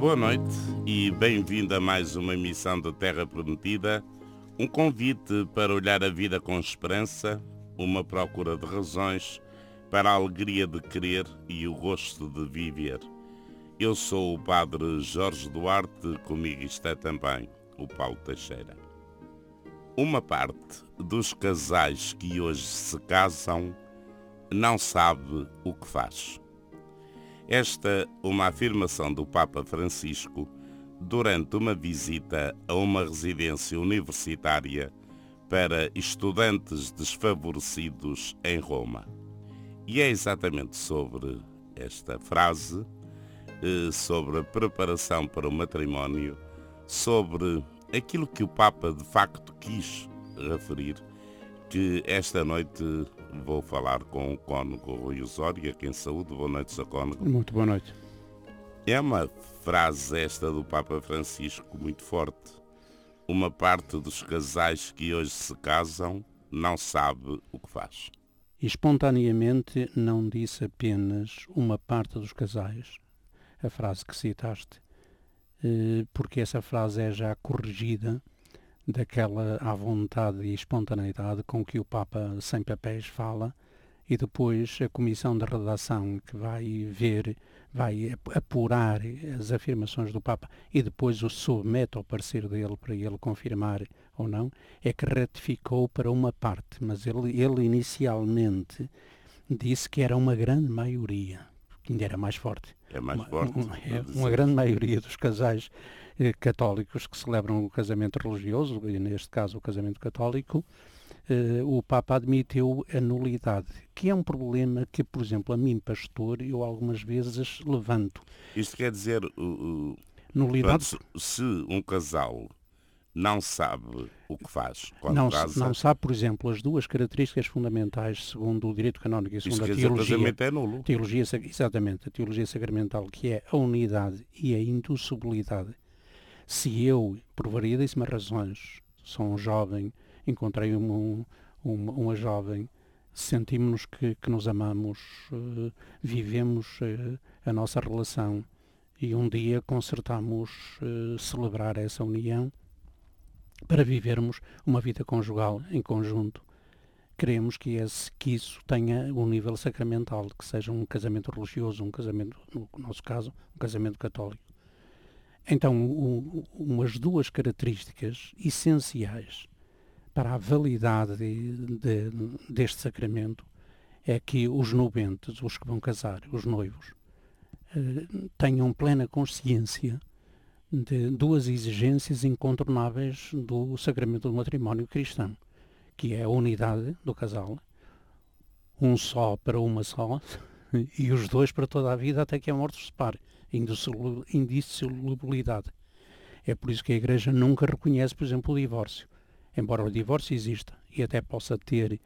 Boa noite e bem-vindo a mais uma emissão de Terra Prometida, um convite para olhar a vida com esperança, uma procura de razões para a alegria de querer e o gosto de viver. Eu sou o Padre Jorge Duarte, comigo está também o Paulo Teixeira. Uma parte dos casais que hoje se casam não sabe o que faz. Esta uma afirmação do Papa Francisco durante uma visita a uma residência universitária para estudantes desfavorecidos em Roma. E é exatamente sobre esta frase, eh, sobre a preparação para o matrimónio, sobre aquilo que o Papa de facto quis referir, que esta noite vou falar com o cônego Rui Osório, aqui em saúde. Boa noite, Sr. Cônego. Muito boa noite. É uma frase esta do Papa Francisco muito forte. Uma parte dos casais que hoje se casam não sabe o que faz. espontaneamente não disse apenas uma parte dos casais, a frase que citaste, eh, porque essa frase é já corrigida daquela à vontade e espontaneidade com que o Papa sem papéis fala e depois a comissão de redação que vai ver, vai apurar as afirmações do Papa e depois o submete ao parecer dele para ele confirmar ou não, é que ratificou para uma parte, mas ele, ele inicialmente disse que era uma grande maioria, que ainda era mais forte. É mais forte. Uma, é, uma grande maioria dos casais eh, católicos que celebram o casamento religioso, e neste caso o casamento católico, eh, o Papa admitiu a nulidade, que é um problema que, por exemplo, a mim, pastor, eu algumas vezes levanto. Isto quer dizer, uh, nulidade... se, se um casal não sabe o que faz quando não, casa. Não sabe, por exemplo, as duas características fundamentais, segundo o direito canónico e segundo a teologia. É nulo. Teologia, exatamente, a teologia sacramental, que é a unidade e a indissolubilidade. Se eu, por variedíssimas razões, sou um jovem, encontrei uma, uma, uma jovem, sentimos que, que nos amamos, uh, vivemos uh, a nossa relação e um dia concertamos uh, celebrar essa união para vivermos uma vida conjugal em conjunto. Queremos que, esse, que isso tenha um nível sacramental, que seja um casamento religioso, um casamento, no nosso caso, um casamento católico. Então, um, umas duas características essenciais para a validade de, de, deste sacramento é que os nubentes, os que vão casar, os noivos, eh, tenham plena consciência de duas exigências incontornáveis do sacramento do matrimónio cristão, que é a unidade do casal, um só para uma só, e os dois para toda a vida até que a morte os separe indissolubilidade. É por isso que a Igreja nunca reconhece, por exemplo, o divórcio. Embora o divórcio exista e até possa ter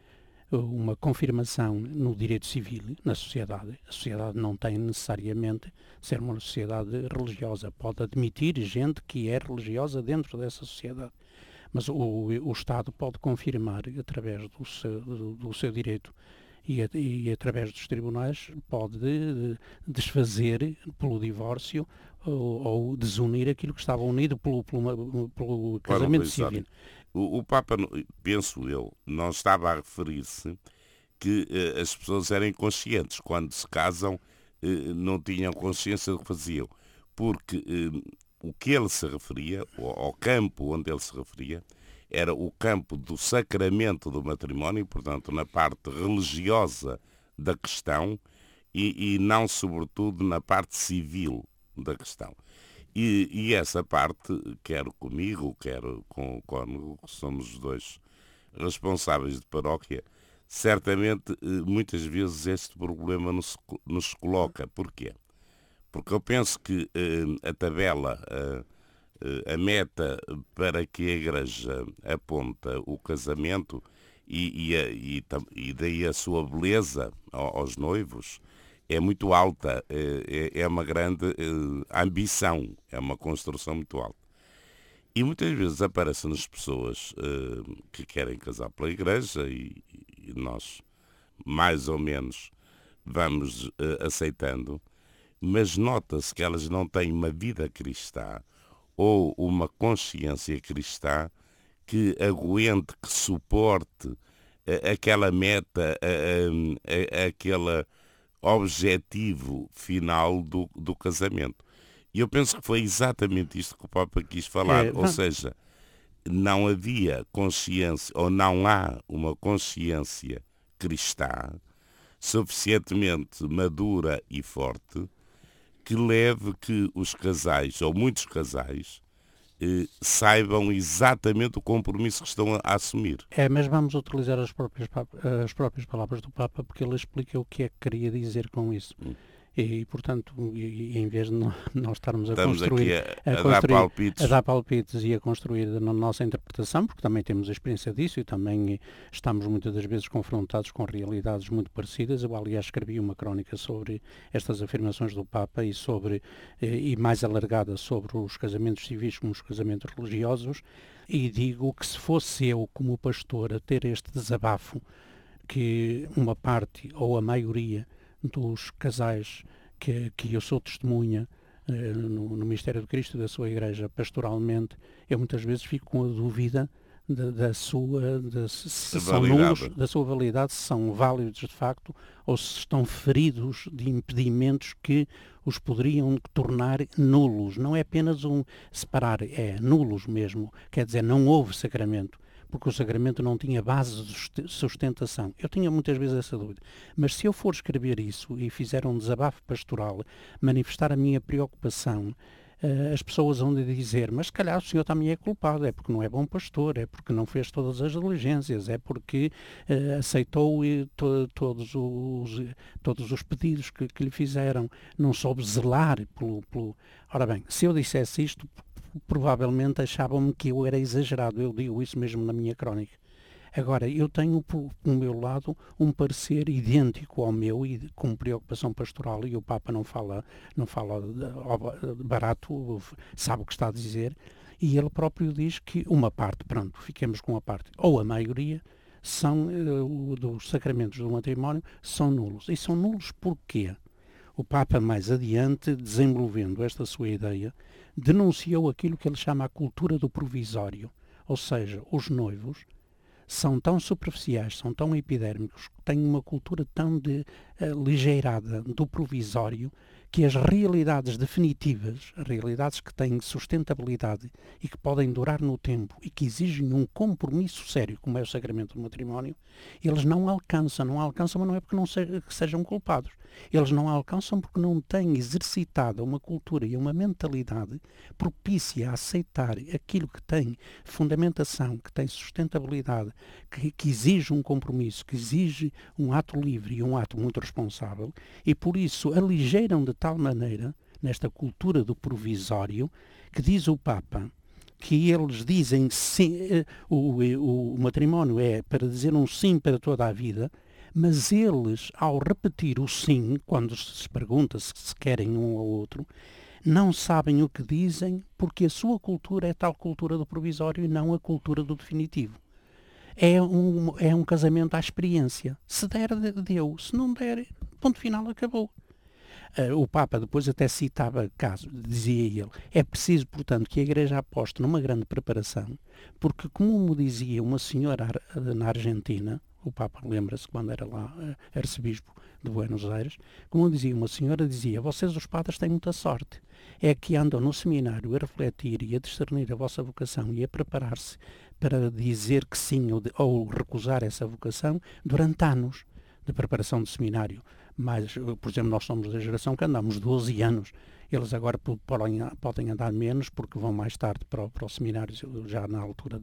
uma confirmação no direito civil, na sociedade. A sociedade não tem necessariamente ser uma sociedade religiosa. Pode admitir gente que é religiosa dentro dessa sociedade. Mas o, o Estado pode confirmar, através do seu, do, do seu direito e, e, através dos tribunais pode desfazer pelo divórcio ou, ou, desunir aquilo que estava unido pelo, pelo, pelo casamento civil. O, o, Papa, penso eu, não estava a referir-se que eh, as pessoas eram inconscientes. Quando se casam, eh, não tinham consciência do que faziam. Porque eh, o que ele se referia, ao campo onde ele se referia, era o campo do sacramento do matrimónio, portanto, na parte religiosa da questão e, e não, sobretudo, na parte civil da questão. E, e, essa parte, quer comigo, quer com o cônego, que somos os dois responsáveis de paróquia, certamente eh, muitas vezes este problema nos, nos coloca. Porquê? Porque eu penso que eh, a tabela eh, a meta para que a Igreja aponta o casamento e, e, a, e daí a sua beleza aos noivos é muito alta, é, é, é uma grande é, ambição, é uma construção muito alta. E muitas vezes aparecem nas pessoas é, que querem casar pela igreja e, e nós, mais ou menos, vamos aceitando, mas nota-se que elas não têm uma vida cristã ou uma consciência cristã que aguente, que suporte aquela meta, aquele objetivo final do, do casamento. E eu penso que foi exatamente isto que o Papa quis falar, é, ou seja, não havia consciência, ou não há uma consciência cristã suficientemente madura e forte que leve que os casais, ou muitos casais, eh, saibam exatamente o compromisso que estão a, assumir. É, mas vamos utilizar as próprias, as próprias palavras do Papa porque ele explica o que é que queria dizer com isso. Hum. E, portanto, e, em vez de nós estarmos a Estamos construir, a, a, a, dar palpites. a dar palpites e a construir na nossa interpretação, porque também temos a experiência disso e também estamos muitas das vezes confrontados com realidades muito parecidas. Eu, aliás, escrevi uma crónica sobre estas afirmações do Papa e sobre eh, e mais alargada sobre os casamentos civis como os casamentos religiosos e digo que se fosse eu como pastor a ter este desabafo que uma parte ou a maioria dos casais que, que eu sou testemunha eh, no, no Mistério de Cristo da sua igreja pastoralmente, eu muitas vezes fico com a dúvida da, da sua se são nulos, da sua validade, se são válidos de facto ou se estão feridos de impedimentos que os poderiam tornar nulos. Não é apenas um separar, é nulos mesmo. Quer dizer, não houve sacramento porque o sacramento não tinha base de sustentação. Eu tinha muitas vezes essa dúvida. Mas se eu for escrever isso e fizer um desabafo pastoral, manifestar a minha preocupação, uh, as pessoas vão dizer, mas se calhar o senhor também é culpado, é porque não é bom pastor, é porque não fez todas as diligências, é porque uh, aceitou to todos, os, todos os pedidos que, que lhe fizeram, não soube zelar pelo, pelo... Ora bem, se eu dissesse isto, provavelmente achavam-me que eu era exagerado. Eu digo isso mesmo na minha crónica. Agora, eu tenho por, meu lado um parecer idêntico ao meu e com preocupação pastoral e o Papa não fala, não fala barato, sabe o que está a dizer, e ele próprio diz que uma parte, pronto, fiquemos com a parte, ou a maioria, são uh, dos sacramentos do matrimónio são nulos. E são nulos porquê? O Papa, mais adiante, desenvolvendo esta sua ideia, denunciou aquilo que ele chama a cultura do provisório, ou seja, os noivos são tão superficiais, são tão epidérmicos, têm uma cultura tão de, uh, ligeirada do provisório, que as realidades definitivas, as realidades que têm sustentabilidade e que podem durar no tempo e que exigem um compromisso sério, como é o sacramento do matrimónio, eles não alcançam. Não alcançam, mas não é porque não se, sejam culpados. Eles não alcançam porque não têm exercitado uma cultura e uma mentalidade propícia a aceitar aquilo que tem fundamentação, que tem sustentabilidade, que, que exige um compromisso, que exige um ato livre e um ato muito responsável, e por isso aligeiram de tal maneira, nesta cultura do provisório, que diz o Papa, que eles dizem sim, eh, o, o, o, matrimónio é para dizer um sim para toda a vida, mas eles, ao repetir o sim, quando se pergunta se, se querem um ou outro, não sabem o que dizem porque a sua cultura é tal cultura do provisório e não a cultura do definitivo. É um, é um casamento à experiência. Se der, deu. Se não der, ponto final, acabou. Uh, o Papa depois até citava caso, dizia ele, é preciso, portanto, que a Igreja aposte numa grande preparação, porque, como dizia uma senhora na Argentina, o Papa lembra-se quando era lá uh, arcebispo de Buenos Aires, como dizia uma senhora, dizia, vocês os padres têm muita sorte, é que andam no seminário a refletir e a discernir a vossa vocação e a preparar-se para dizer que sim ou, de, ou recusar essa vocação durante anos de preparação de seminário mas, por exemplo, nós somos da geração que andamos 12 anos. Eles agora podem, andar menos porque vão mais tarde para, para o seminário, já na altura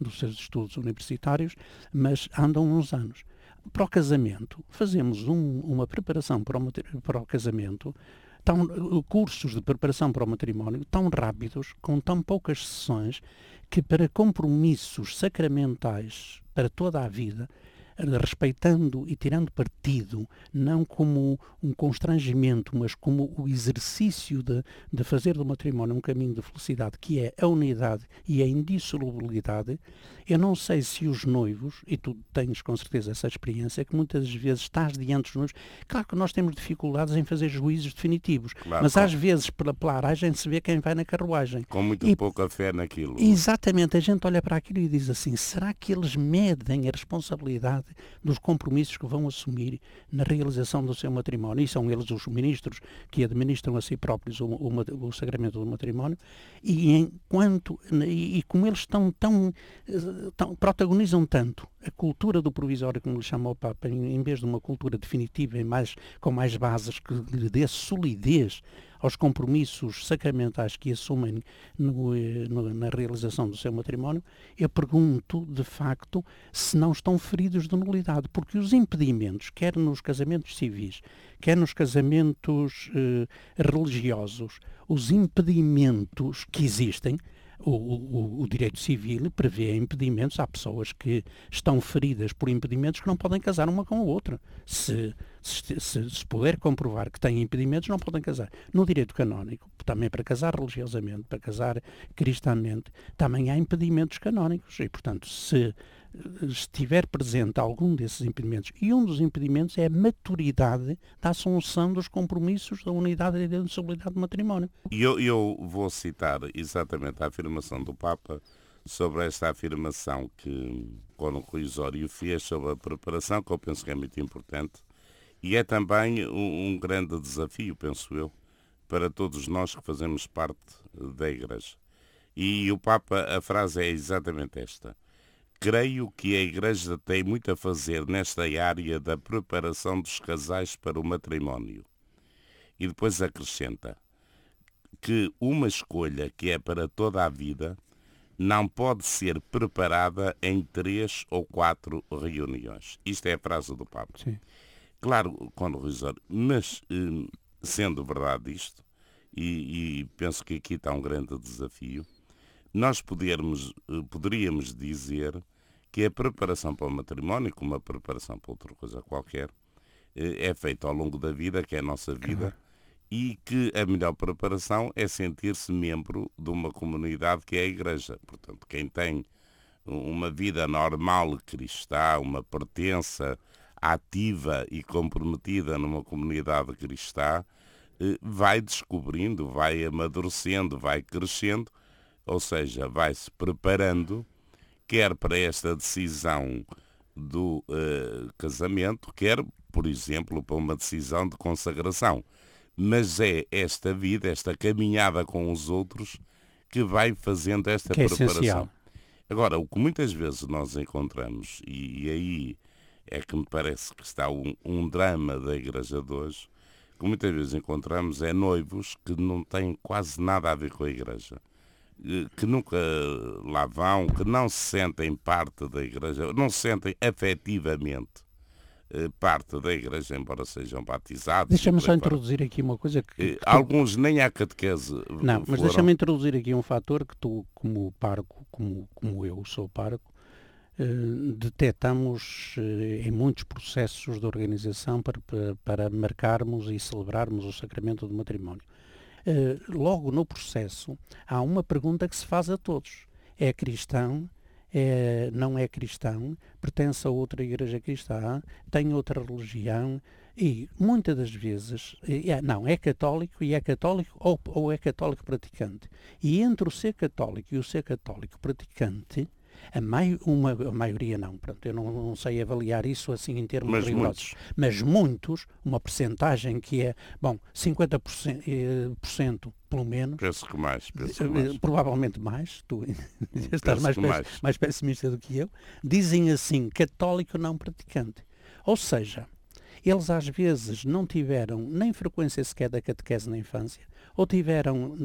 dos seus estudos universitários, mas andam uns anos. Para o casamento, fazemos um, uma preparação para o, para o casamento, tão, cursos de preparação para o matrimónio tão rápidos, com tão poucas sessões, que para compromissos sacramentais para toda a vida, respeitando e tirando partido, não como um constrangimento, mas como o exercício de, de fazer do matrimónio um caminho de felicidade, que é a unidade e a indissolubilidade, eu não sei se os noivos, e tu tens com certeza essa experiência, que muitas vezes estás diante dos noivos, claro que nós temos dificuldades em fazer juízos definitivos, claro, mas às vezes pela, aragem se vê quem vai na carruagem. Com muito e, pouca fé naquilo. Exatamente, a gente olha para aquilo e diz assim, será que eles medem a responsabilidade dos compromissos que vão assumir na realização do seu matrimónio? E são eles os ministros que administram a si próprios o, o, o sacramento do matrimónio, e enquanto, e, e como eles estão tão tão, protagonizam tanto a cultura do provisório, como lhe chamou o Papa, em, em vez de uma cultura definitiva e mais, com mais bases que lhe dê solidez aos compromissos sacramentais que assumem no, eh, no, na realização do seu matrimónio, eu pergunto, de facto, se não estão feridos de nulidade, porque os impedimentos, quer nos casamentos civis, quer nos casamentos eh, religiosos, os impedimentos que existem, o, o, o, direito civil prevê impedimentos. Há pessoas que estão feridas por impedimentos que não podem casar uma com a outra. Se, se, se, se puder comprovar que têm impedimentos, não podem casar. No direito canónico, também para casar religiosamente, para casar cristamente, também há impedimentos canónicos. E, portanto, se estiver presente algum desses impedimentos, e um dos impedimentos é a maturidade da assunção dos compromissos da unidade e da indissolubilidade do matrimónio. E eu, eu vou citar exatamente a afirmação do Papa sobre esta afirmação que quando o Rui Osório fez sobre a preparação, que eu penso que é muito importante, e é também um, um grande desafio, penso eu, para todos nós que fazemos parte da Igreja. E o Papa, a frase é exatamente esta Creio que a Igreja tem muito a fazer nesta área da preparação dos casais para o matrimónio. E depois acrescenta que uma escolha que é para toda a vida não pode ser preparada em três ou quatro reuniões. Isto é a frase do Papa. Sim. Claro, quando Risor, mas hum, sendo verdade isto, e, e penso que aqui está um grande desafio, nós podermos, eh, poderíamos dizer que a preparação para o matrimónio, como a preparação para outra coisa qualquer, eh, é feita ao longo da vida, que é a nossa vida, e que a melhor preparação é sentir-se membro de uma comunidade que é a Igreja. Portanto, quem tem uma vida normal cristã, uma pertença ativa e comprometida numa comunidade cristã, eh, vai descobrindo, vai amadurecendo, vai crescendo, ou seja, vai se preparando quer para esta decisão do uh, casamento, quer, por exemplo, para uma decisão de consagração. Mas é esta vida, esta caminhada com os outros, que vai fazendo esta que é preparação. Essencial. Agora, o que muitas vezes nós encontramos, e, e aí é que me parece que está um, um drama da Igreja de hoje, que muitas vezes encontramos é noivos que não têm quase nada a ver com a Igreja que nunca lá vão, que não se sentem parte da Igreja, não se sentem afetivamente eh, parte da Igreja, embora sejam batizados. Deixa-me só introduzir aqui uma coisa que... que Alguns nem há catequese Não, mas deixa-me introduzir aqui um fator que tu, como parco, como, como eu sou parco, eh, detectamos em muitos processos de organização para, para, para marcarmos e celebrarmos o sacramento do matrimónio. Eh, logo no processo, há uma pergunta que se faz a todos. É cristão? É, não é cristão? Pertence a outra igreja cristã? Tem outra religião? E muitas das vezes, é, não, é católico e é católico ou, ou é católico praticante. E entre o ser católico e o ser católico praticante, a, mai, uma, a maioria não, pronto, eu não, não, sei avaliar isso assim em termos mas rigorosos. Muitos. Mas muitos, uma percentagem que é, bom, 50% eh, por cento, pelo menos. Penso que mais. Penso que mais. Provavelmente mais, tu estás mais, mais. mais pessimista do que eu. Dizem assim, católico não praticante. Ou seja, eles às vezes não tiveram nem frequência sequer da catequese na infância, ou tiveram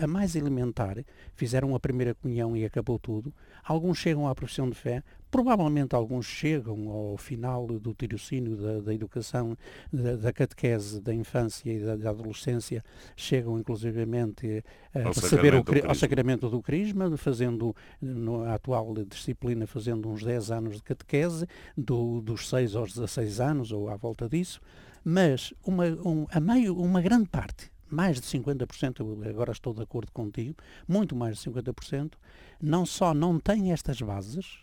a mais elementar, fizeram a primeira comunhão e acabou tudo. Alguns chegam à profissão de fé, Provavelmente alguns chegam ao final do tirocínio da, da educação, da, da, catequese da infância e da, da adolescência, chegam inclusivamente a ao receber o, sacramento do ao sacramento do crisma, fazendo, na atual disciplina, fazendo uns 10 anos de catequese, do, dos 6 aos 16 anos, ou à volta disso, mas uma, um, a meio, uma grande parte mais de 50%, agora estou de acordo contigo, muito mais de 50%, não só não têm estas bases,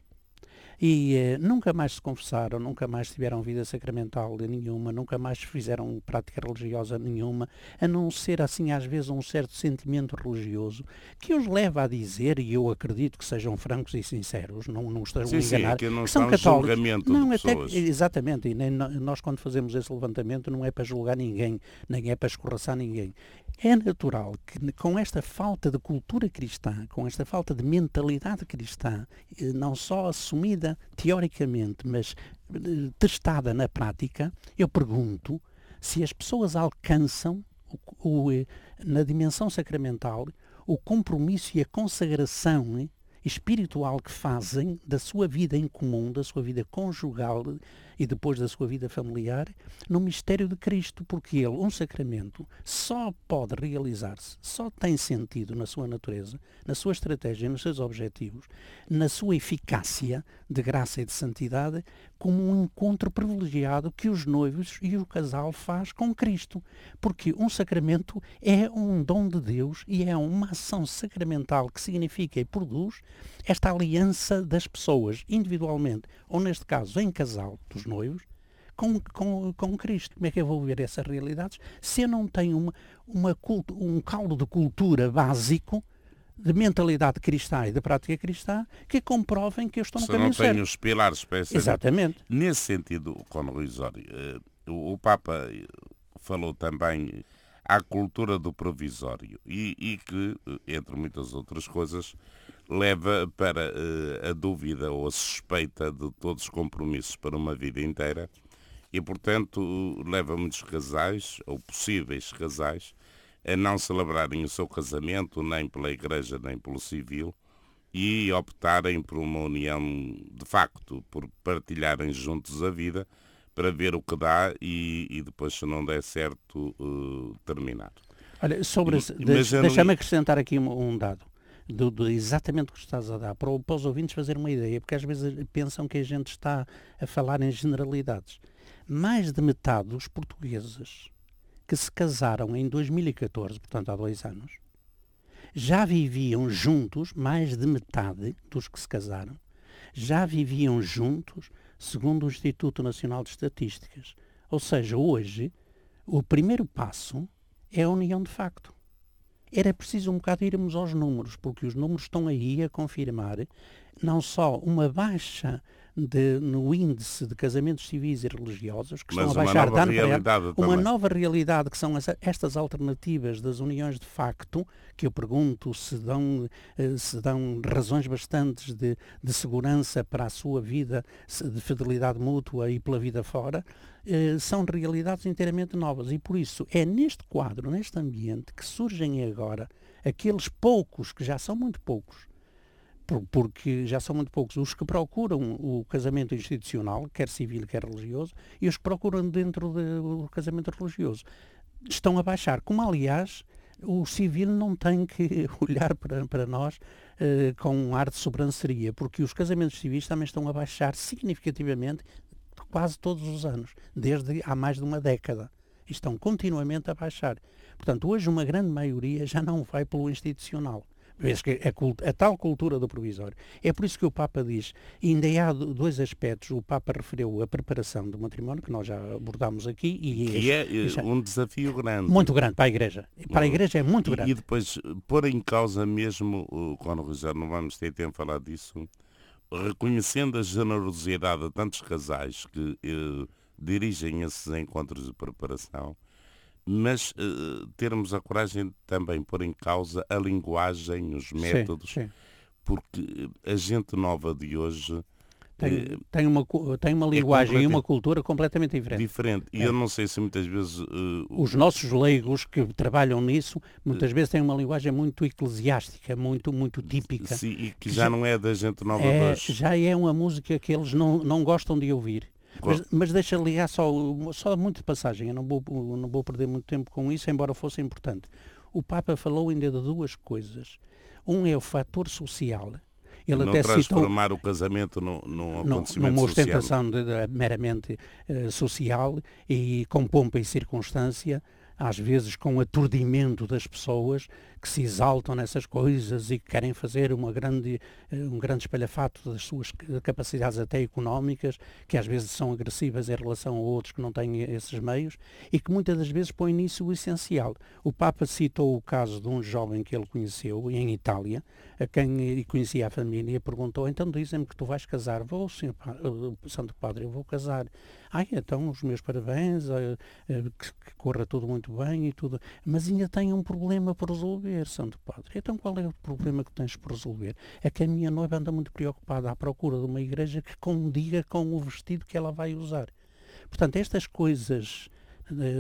e eh, nunca mais se confessaram, nunca mais tiveram vida sacramental nenhuma, nunca mais fizeram prática religiosa nenhuma, a não ser assim às vezes um certo sentimento religioso que os leva a dizer, e eu acredito que sejam francos e sinceros, não, não estão Sim, a sim, enganar, que não que são católicos. Não, de até, exatamente, e nem nós quando fazemos esse levantamento não é para julgar ninguém, nem é para escorraçar ninguém. É natural que com esta falta de cultura cristã, com esta falta de mentalidade cristã, eh, não só assumida teoricamente, mas eh, testada na prática, eu pergunto se as pessoas alcançam o- o, eh, na dimensão sacramental o compromisso e a consagração espiritual que fazem da sua vida em comum, da sua vida conjugal e depois da sua vida familiar, no mistério de Cristo, porque ele, um sacramento, só pode realizar-se, só tem sentido na sua natureza, na sua estratégia, nos seus objetivos, na sua eficácia de graça e de santidade, como um encontro privilegiado que os noivos e o casal faz com Cristo. Porque um sacramento é um dom de Deus e é uma ação sacramental que significa e produz esta aliança das pessoas, individualmente, ou neste caso em casal, dos noivos, com, com, com Cristo. Como é que eu vou ver essas realidades se eu não tenho uma, uma cultu- um caldo de cultura básico de mentalidade cristã e de prática cristã que comprovem que eu estou no Se não caminho certo. os pilares para essa Exatamente. Nesse sentido, Cono Risório, eh, o o Papa eh, falou também à cultura do provisório e, e que, eh, entre muitas outras coisas, leva para eh, a dúvida ou a suspeita de todos os compromissos para uma vida inteira e, portanto, leva muitos casais, ou possíveis casais, a não celebrarem o seu casamento nem pela Igreja nem pelo civil e optarem por uma união de facto, por partilharem juntos a vida para ver o que dá e, e depois, se não der certo, eh, terminar. Olha, sobre deixa-me acrescentar aqui um, um dado. Do, do exatamente o que estás a dar, para, para os ouvintes fazer uma ideia, porque às vezes pensam que a gente está a falar em generalidades. Mais de metade dos portugueses que se casaram em 2014, portanto há dois anos, já viviam juntos, mais de metade dos que se casaram, já viviam juntos, segundo o Instituto Nacional de Estatísticas. Ou seja, hoje, o primeiro passo é a união de facto. Era preciso um bocado irmos aos números, porque os números estão aí a confirmar não só uma baixa de- no índice de casamentos civis e religiosos, que Mas estão a baixar de ano para ano, uma nova realidade que são essa- estas alternativas das uniões de facto, que eu pergunto se dão, eh, se dão razões bastantes de, de segurança para a sua vida, de fidelidade mútua e pela vida fora, eh, são realidades inteiramente novas. E por isso é neste quadro, neste ambiente, que surgem agora aqueles poucos, que já são muito poucos, porque já são muito poucos os que procuram o casamento institucional, quer civil, quer religioso, e os que procuram dentro do casamento religioso. Estão a baixar, como aliás o civil não tem que olhar para, para nós eh, com um ar de sobranceria, porque os casamentos civis também estão a baixar significativamente quase todos os anos, desde há mais de uma década. Estão continuamente a baixar. Portanto, hoje uma grande maioria já não vai pelo institucional. Que a, tal cultura do provisório. É por isso que o Papa diz, e ainda há do- dois aspectos, o Papa referiu a preparação do matrimónio, que nós já abordámos aqui, e Que é eh, já- um desafio grande. muito grande para a Igreja. Para a Igreja é muito E- grande. E depois eh, pôr em causa mesmo, o Cono Rogério, não vamos ter tempo de falar disso, reconhecendo a generosidade de tantos casais que eh, dirigem esses encontros de preparação, mas eh, termos a coragem de também pôr em causa a linguagem, os métodos, Sim, sim. porque a gente nova de hoje tem, eh, tem, uma, tem uma é linguagem é e uma cultura completamente diferente. Diferente. E é. eu não sei se muitas vezes... Uh, Os nossos leigos que trabalham nisso, muitas uh, vezes têm uma linguagem muito eclesiástica, muito, muito típica. Sim, e que já, já não é da gente nova é, Já é uma música que eles não, não gostam de ouvir. Mas, mas, deixa ligar só, só muito de passagem, eu não vou, não vou perder muito tempo com isso, embora fosse importante. O Papa falou ainda de duas coisas. Um é o fator social, ele não até transformar citou, o casamento num, num acontecimento numa ostentação de, de, meramente uh, social e com pompa e circunstância, às vezes com aturdimento das pessoas que se exaltam nessas coisas e que querem fazer uma grande, eh, um grande espalhafato das suas capacidades até económicas, que às vezes são agressivas em relação a outros que não têm esses meios e que muitas das vezes põem nisso o essencial. O Papa citou o caso de um jovem que ele conheceu em Itália, a quem conhecia a família, e perguntou, então dizem-me que tu vais casar. Vou, senhor eh, Santo Padre, eu vou casar. Ai, então os meus parabéns, eh, eh, que, corra tudo muito bem e tudo. Mas ainda tenho um problema por resolver, Santo Padre. Então qual é o problema que tens por resolver? É que a minha noiva anda muito preocupada à procura de uma igreja que condiga com o vestido que ela vai usar. Portanto, estas coisas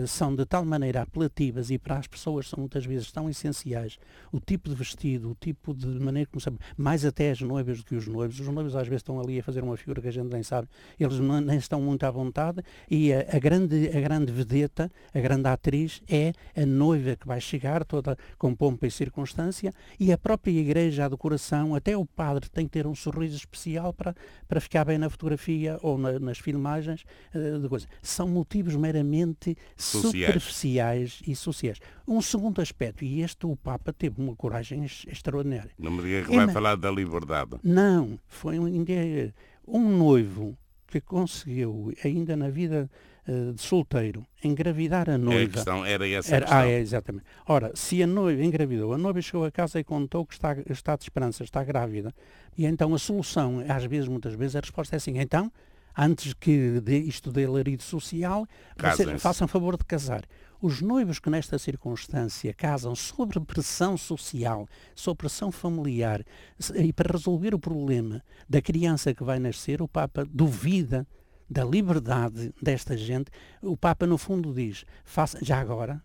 são de tal maneira apelativas e para as pessoas são muitas vezes tão essenciais. O tipo de vestido, o tipo de maneira como sabe, mais até as noivas do que os noivos. Os noivos às vezes estão ali a fazer uma figura que a gente nem sabe. Eles nem estão muito à vontade e a, a, grande, a grande vedeta, a grande atriz é a noiva que vai chegar toda com pompa e circunstância e a própria igreja, a decoração, até o padre tem que ter um sorriso especial para, para ficar bem na fotografia ou na, nas filmagens uh, de coisa. São motivos meramente sociais. superficiais e sociais. Um segundo aspecto, e este o Papa teve uma coragem extraordinária. Não me diga que vai falar da liberdade. Não, foi um, um noivo que conseguiu, ainda na vida uh, de solteiro, engravidar a noiva. É a questão era essa era, questão. Ah, é, exatamente. Ora, se a noiva engravidou, a noiva chegou a casa e contou que está, está de esperança, está grávida, e então a solução, às vezes, muitas vezes, a resposta é assim, então antes que de, isto dê alarido social, façam favor de casar. Os noivos que nesta circunstância casam sob pressão social, sob pressão familiar, e para resolver o problema da criança que vai nascer, o Papa duvida da liberdade desta gente. O Papa, no fundo, diz, faça, já agora,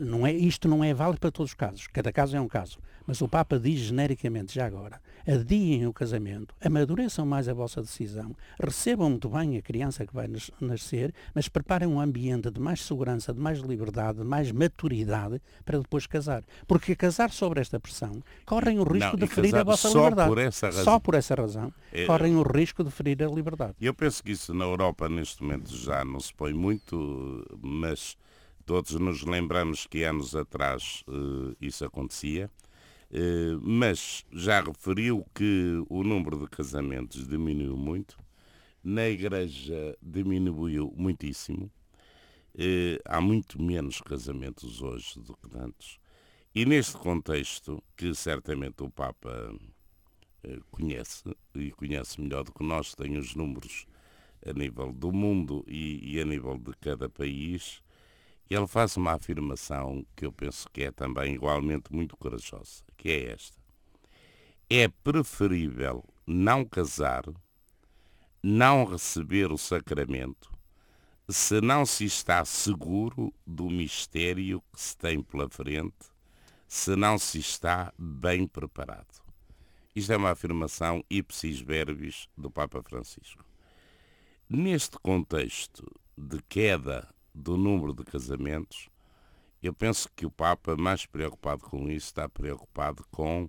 não é, isto não é válido para todos os casos, cada caso é um caso. Mas o Papa diz genericamente, já agora, adiem o casamento, amadureçam mais a vossa decisão, recebam muito bem a criança que vai nascer, mas preparem um ambiente de mais segurança, de mais liberdade, de mais maturidade para depois casar. Porque casar sobre esta pressão correm o risco não, de ferir a vossa só liberdade. Por essa razão. Só por essa razão é, correm o risco de ferir a liberdade. Eu penso que isso na Europa neste momento já não se põe muito, mas todos nos lembramos que anos atrás uh, isso acontecia. Eh, mas já referiu que o número de casamentos diminuiu muito, na igreja diminuiu muitíssimo, eh, há muito menos casamentos hoje do que antes. E neste contexto, que certamente o Papa conhece, e conhece melhor do que nós, tem os números a nível do mundo e, e a nível de cada país, ele faz uma afirmação que eu penso que é também igualmente muito corajosa, que é esta. É preferível não casar, não receber o sacramento, se não se está seguro do mistério que se tem pela frente, se não se está bem preparado. Isto é uma afirmação ipsis verbis do Papa Francisco. Neste contexto de queda do número de casamentos, eu penso que o Papa, mais preocupado com isso, está preocupado com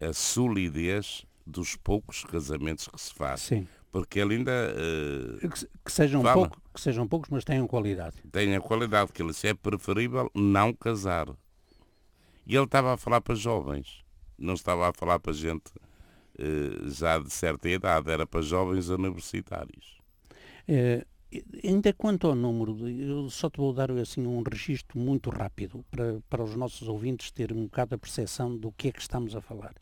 a solidez dos poucos casamentos que se fazem. Sim. Porque ele ainda. Uh, que, que, sejam pouco, que sejam poucos, mas tenham qualidade. Tenham qualidade, que ele disse, é preferível não casar. E ele estava a falar para jovens, não estava a falar para gente uh, já de certa idade, era para jovens universitários. É, Ainda quanto ao número, eu só te vou dar assim um registro muito rápido para, para os nossos ouvintes terem um bocado a percepção do que é que estamos a falar.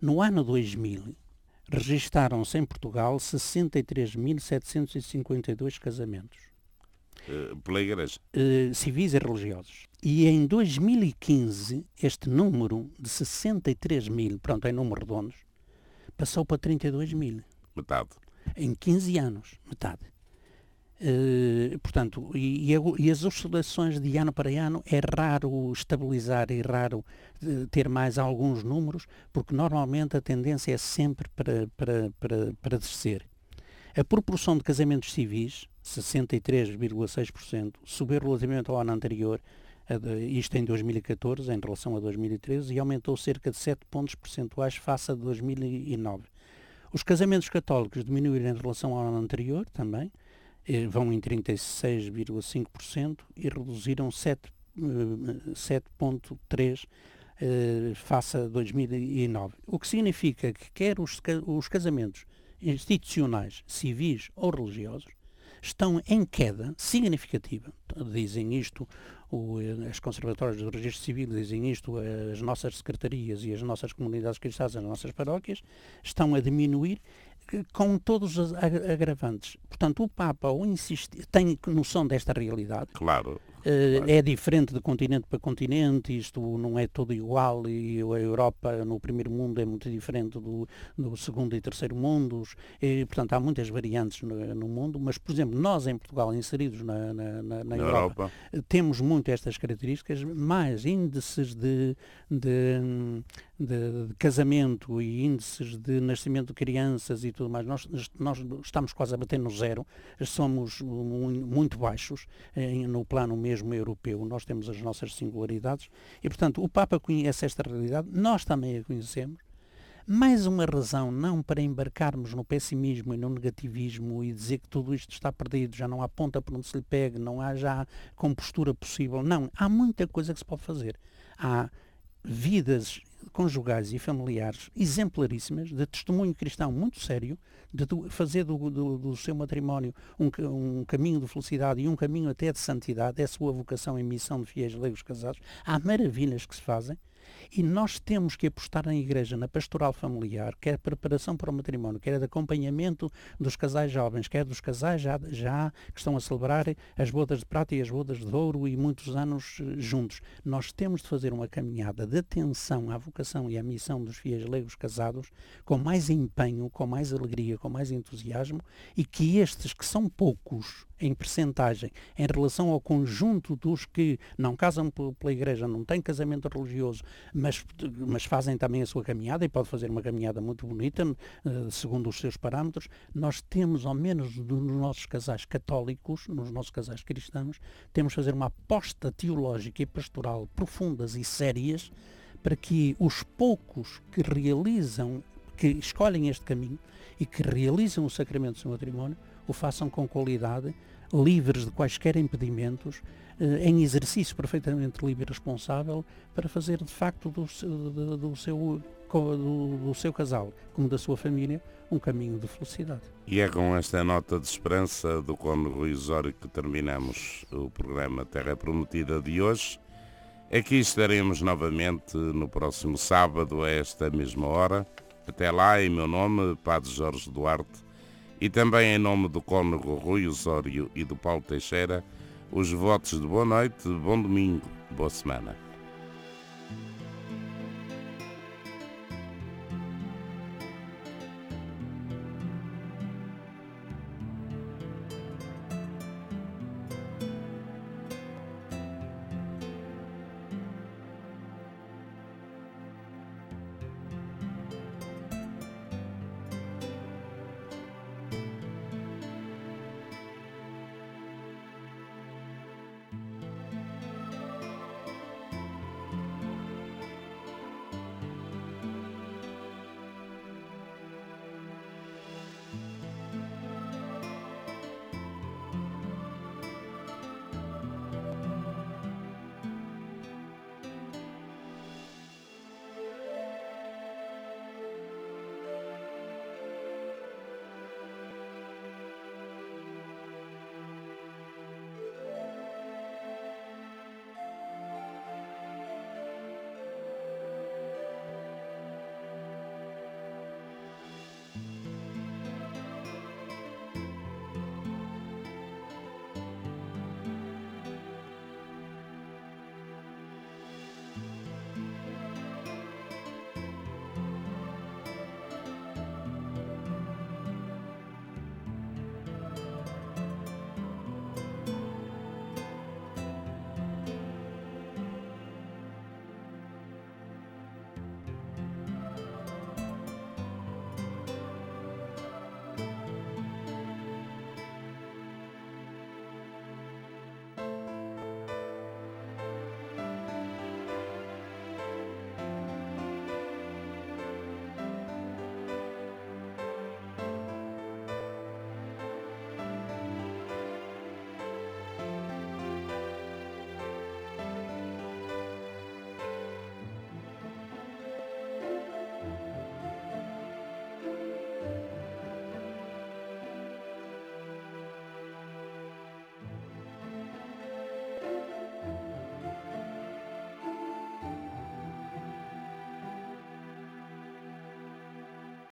No ano 2000, registaram-se em Portugal 63.752 casamentos. Uh, pela igreja? Uh, civis e religiosos. E em 2015, este número de 63 mil, pronto, em números redondos, passou para 32 mil. Metade. em 15 anos, metade. Uh, portanto, e, e, as oscilações de ano para ano é raro estabilizar e raro uh, ter mais alguns números, porque normalmente a tendência é sempre para, para, para, para descer. A proporção de casamentos civis, 63,6%, subiu relativamente ao ano anterior, isto em 2014, em relação a 2013, e aumentou cerca de 7 pontos percentuais face a 2009. Os casamentos católicos diminuíram em relação ao ano anterior também, vão em 36,5% e reduziram 7,3% eh, face a 2009. O que significa que quer os, os casamentos institucionais, civis ou religiosos, estão em queda significativa. Dizem isto o, as conservatórias do registro civil, dizem isto as nossas secretarias e as nossas comunidades cristãs, as nossas paróquias, estão a diminuir com todos os agravantes. Portanto, o Papa tem noção desta realidade. Claro. Uh, é diferente de continente para continente, isto não é todo igual e a Europa no primeiro mundo é muito diferente do, do segundo e terceiro mundos, e, portanto há muitas variantes no, no, mundo, mas por exemplo nós em Portugal inseridos na, na, na, na Europa, Europa, temos muito estas características, mais índices de, de, de, de, casamento e índices de nascimento de crianças e tudo mais, nós, nós estamos quase a bater no zero, somos muito baixos eh, no plano mesmo europeu, nós temos as nossas singularidades e, portanto, o Papa conhece esta realidade, nós também a conhecemos. Mais uma razão não para embarcarmos no pessimismo e no negativismo e dizer que tudo isto está perdido, já não há ponta por onde se lhe pegue, não há já compostura possível. Não, há muita coisa que se pode fazer. Há vidas conjugais e familiares exemplaríssimas, de testemunho cristão muito sério, de fazer do, do, do seu matrimónio um, um, caminho de felicidade e um caminho até de santidade, é a sua vocação e missão de fiéis leigos casados. Há maravilhas que se fazem e nós temos que apostar na igreja, na pastoral familiar, quer preparação para o matrimónio, quer de acompanhamento dos casais jovens, quer dos casais já, já que estão a celebrar as bodas de prata e as bodas de ouro e muitos anos eh, juntos. Nós temos de fazer uma caminhada de atenção à vocação e à missão dos fiéis leigos casados com mais empenho, com mais alegria, com mais entusiasmo e que estes, que são poucos, em percentagem em relação ao conjunto dos que não casam pela igreja, não têm casamento religioso, mas, mas fazem também a sua caminhada e pode fazer uma caminhada muito bonita, eh, segundo os seus parâmetros, nós temos, ao menos nos nossos casais católicos, nos nossos casais cristãos, temos de fazer uma aposta teológica e pastoral profundas e sérias para que os poucos que realizam, que escolhem este caminho e que realizam o sacramento do seu matrimónio, o façam com qualidade, livres de quaisquer impedimentos, eh, em exercício perfeitamente livre e responsável, para fazer de facto do, do, do seu, do, do seu casal, como da sua família, um caminho de felicidade. E é com esta nota de esperança do Conde Rui Osório que terminamos o programa Terra Prometida de hoje. Aqui estaremos novamente no próximo sábado, a esta mesma hora. Até lá, em meu nome, Padre Jorge Duarte, e também em nome do cônego Rui Osório e do Paulo Teixeira, os votos de boa noite, bom domingo, boa semana.